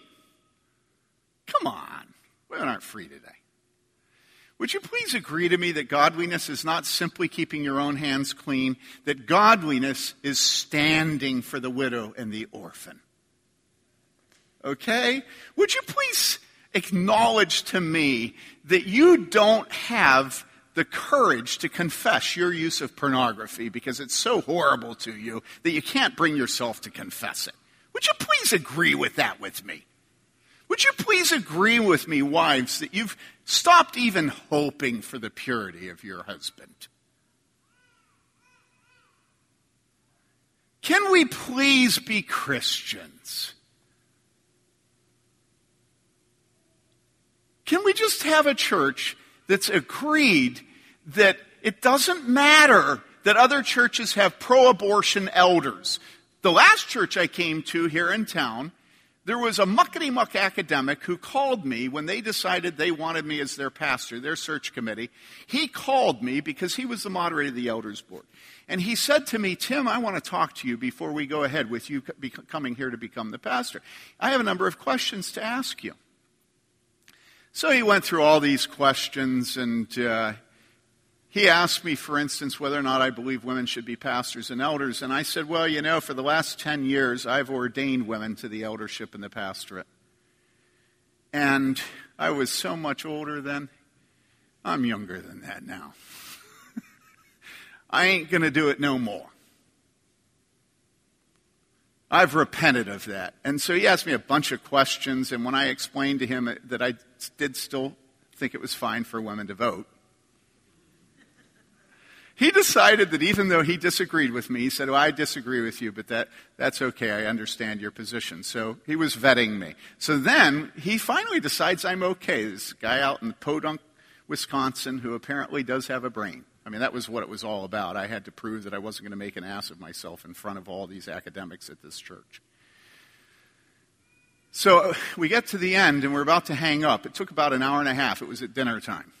Speaker 1: Come on. Women aren't free today. Would you please agree to me that godliness is not simply keeping your own hands clean, that godliness is standing for the widow and the orphan? Okay? Would you please acknowledge to me that you don't have the courage to confess your use of pornography because it's so horrible to you that you can't bring yourself to confess it? Would you please agree with that with me? Would you please agree with me, wives, that you've stopped even hoping for the purity of your husband? Can we please be Christians? Can we just have a church that's agreed that it doesn't matter that other churches have pro abortion elders? The last church I came to here in town there was a muckety muck academic who called me when they decided they wanted me as their pastor, their search committee. He called me because he was the moderator of the elders board. And he said to me, Tim, I want to talk to you before we go ahead with you coming here to become the pastor. I have a number of questions to ask you. So he went through all these questions and uh, he asked me, for instance, whether or not I believe women should be pastors and elders. And I said, well, you know, for the last 10 years, I've ordained women to the eldership and the pastorate. And I was so much older then. I'm younger than that now. I ain't going to do it no more. I've repented of that. And so he asked me a bunch of questions, and when I explained to him that I did still think it was fine for women to vote, he decided that even though he disagreed with me, he said, Well, I disagree with you, but that, that's okay. I understand your position. So he was vetting me. So then he finally decides I'm okay. This guy out in Podunk, Wisconsin, who apparently does have a brain. I mean, that was what it was all about. I had to prove that I wasn't going to make an ass of myself in front of all these academics at this church. So uh, we get to the end and we're about to hang up. It took about an hour and a half. It was at dinner time.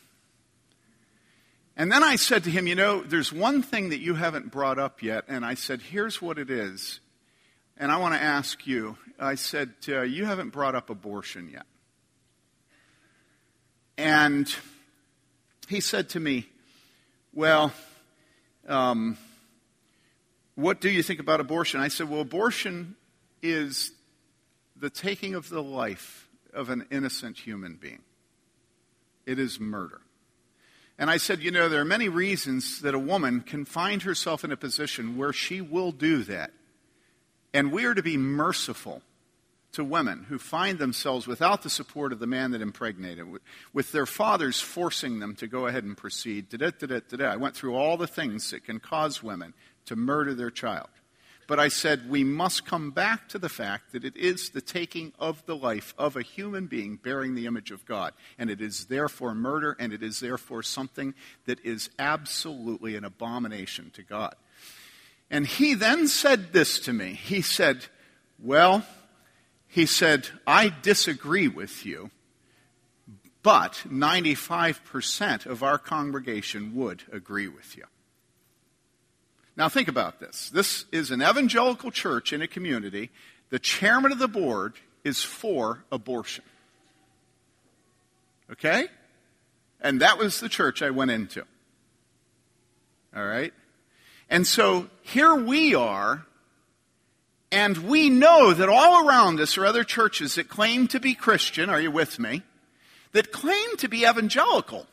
Speaker 1: And then I said to him, You know, there's one thing that you haven't brought up yet. And I said, Here's what it is. And I want to ask you. I said, uh, You haven't brought up abortion yet. And he said to me, Well, um, what do you think about abortion? I said, Well, abortion is the taking of the life of an innocent human being, it is murder. And I said, you know, there are many reasons that a woman can find herself in a position where she will do that. And we are to be merciful to women who find themselves without the support of the man that impregnated, with their fathers forcing them to go ahead and proceed. I went through all the things that can cause women to murder their child. But I said we must come back to the fact that it is the taking of the life of a human being bearing the image of God. And it is therefore murder, and it is therefore something that is absolutely an abomination to God. And he then said this to me. He said, Well, he said, I disagree with you, but 95% of our congregation would agree with you. Now think about this. This is an evangelical church in a community. The chairman of the board is for abortion. Okay? And that was the church I went into. All right? And so here we are, and we know that all around us are other churches that claim to be Christian. Are you with me? That claim to be evangelical.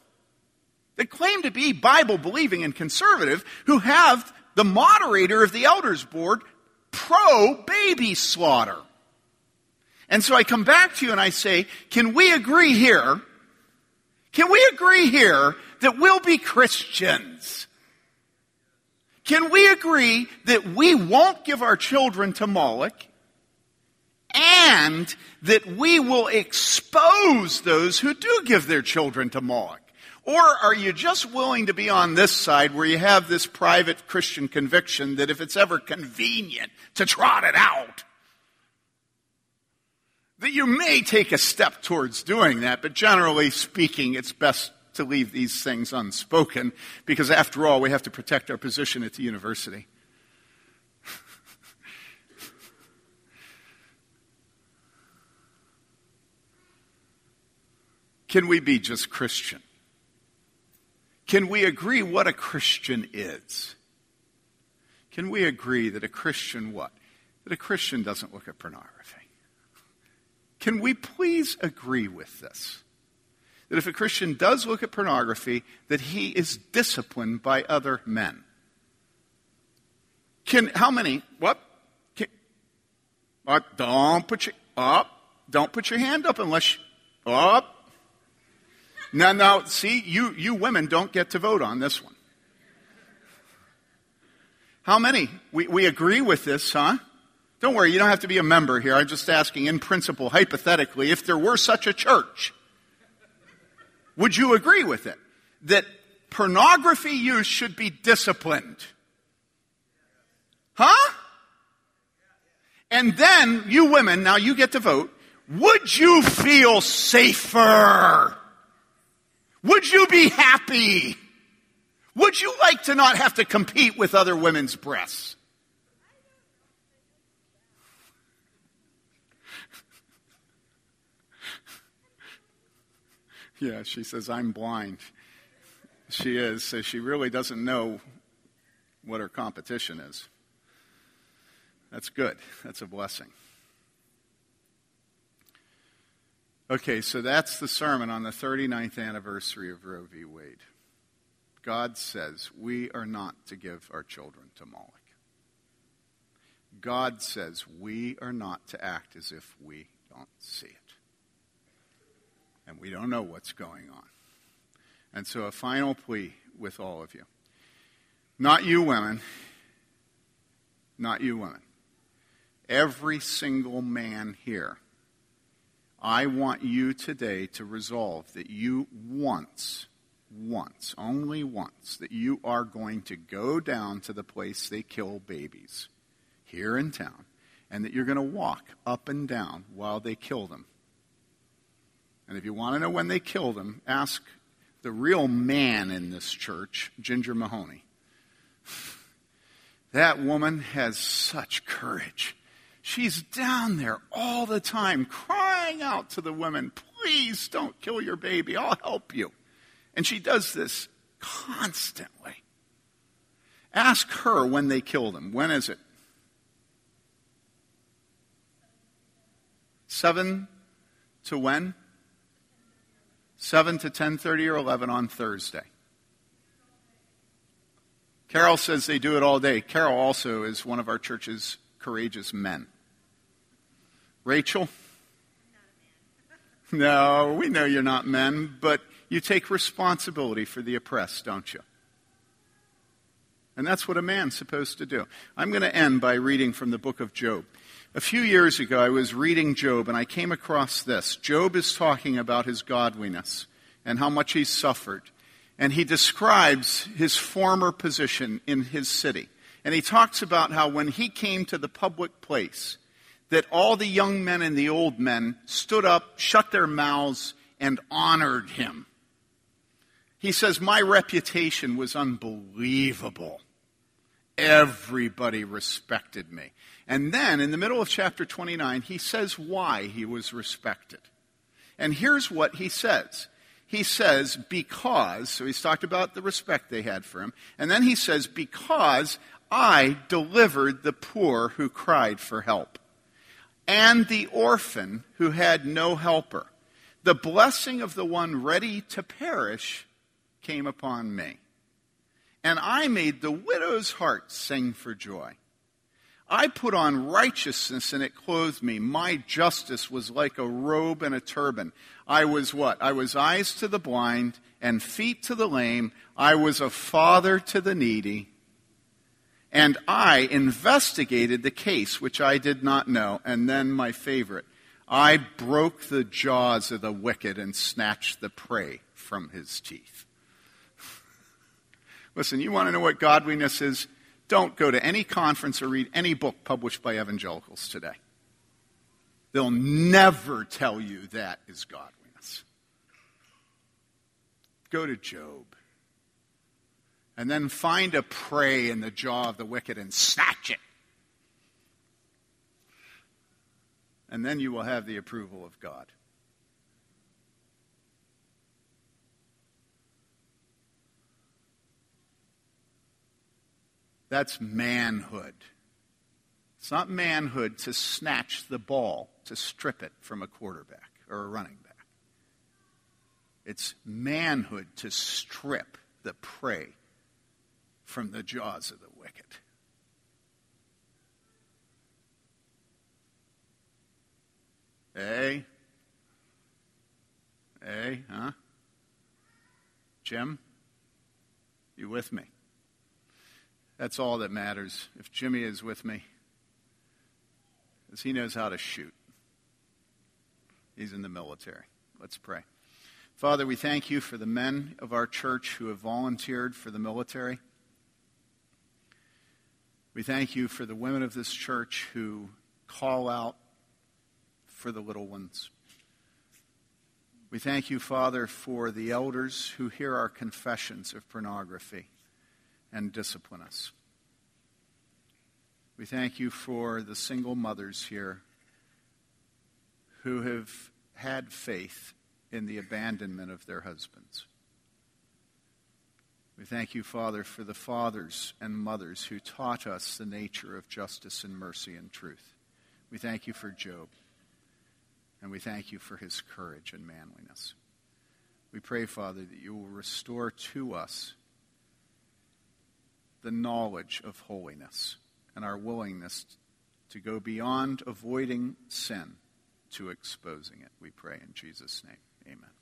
Speaker 1: That claim to be Bible believing and conservative who have the moderator of the elders board pro baby slaughter. And so I come back to you and I say, can we agree here? Can we agree here that we'll be Christians? Can we agree that we won't give our children to Moloch and that we will expose those who do give their children to Moloch? Or are you just willing to be on this side where you have this private Christian conviction that if it's ever convenient to trot it out, that you may take a step towards doing that, but generally speaking, it's best to leave these things unspoken because, after all, we have to protect our position at the university. Can we be just Christian? Can we agree what a Christian is? Can we agree that a Christian what? That a Christian doesn't look at pornography. Can we please agree with this? that if a Christian does look at pornography, that he is disciplined by other men. Can how many? What? Can, what? Don't put your up. Don't put your hand up unless up. Now, now, see, you you women don't get to vote on this one. How many? We we agree with this, huh? Don't worry, you don't have to be a member here. I'm just asking in principle, hypothetically, if there were such a church would you agree with it? That pornography use should be disciplined. Huh? And then you women, now you get to vote. Would you feel safer? Would you be happy? Would you like to not have to compete with other women's breasts? Yeah, she says, I'm blind. She is, so she really doesn't know what her competition is. That's good. That's a blessing. Okay, so that's the sermon on the 39th anniversary of Roe v. Wade. God says we are not to give our children to Moloch. God says we are not to act as if we don't see it and we don't know what's going on. And so, a final plea with all of you. Not you women, not you women. Every single man here. I want you today to resolve that you once, once, only once, that you are going to go down to the place they kill babies here in town, and that you're going to walk up and down while they kill them and if you want to know when they killed them, ask the real man in this church, Ginger Mahoney. That woman has such courage. She's down there all the time crying out to the women, please don't kill your baby. I'll help you. And she does this constantly. Ask her when they killed him. When is it? Seven to when? 7 to 10:30 or 11 on Thursday. Carol says they do it all day. Carol also is one of our church's courageous men. Rachel? No, we know you're not men, but you take responsibility for the oppressed, don't you? And that's what a man's supposed to do. I'm going to end by reading from the book of Job. A few years ago, I was reading Job and I came across this. Job is talking about his godliness and how much he suffered. And he describes his former position in his city. And he talks about how when he came to the public place, that all the young men and the old men stood up, shut their mouths, and honored him. He says, My reputation was unbelievable. everybody respected me. And then in the middle of chapter 29, he says why he was respected. And here's what he says. He says, because, so he's talked about the respect they had for him. And then he says, because I delivered the poor who cried for help and the orphan who had no helper. The blessing of the one ready to perish came upon me. And I made the widow's heart sing for joy. I put on righteousness and it clothed me. My justice was like a robe and a turban. I was what? I was eyes to the blind and feet to the lame. I was a father to the needy. And I investigated the case which I did not know. And then my favorite. I broke the jaws of the wicked and snatched the prey from his teeth. Listen, you want to know what godliness is? Don't go to any conference or read any book published by evangelicals today. They'll never tell you that is godliness. Go to Job. And then find a prey in the jaw of the wicked and snatch it. And then you will have the approval of God. That's manhood. It's not manhood to snatch the ball, to strip it from a quarterback or a running back. It's manhood to strip the prey from the jaws of the wicked. Hey? Hey, huh? Jim? You with me? That's all that matters. If Jimmy is with me, because he knows how to shoot. He's in the military. Let's pray. Father, we thank you for the men of our church who have volunteered for the military. We thank you for the women of this church who call out for the little ones. We thank you, Father, for the elders who hear our confessions of pornography and discipline us. We thank you for the single mothers here who have had faith in the abandonment of their husbands. We thank you, Father, for the fathers and mothers who taught us the nature of justice and mercy and truth. We thank you for Job, and we thank you for his courage and manliness. We pray, Father, that you will restore to us the knowledge of holiness and our willingness to go beyond avoiding sin to exposing it. We pray in Jesus' name. Amen.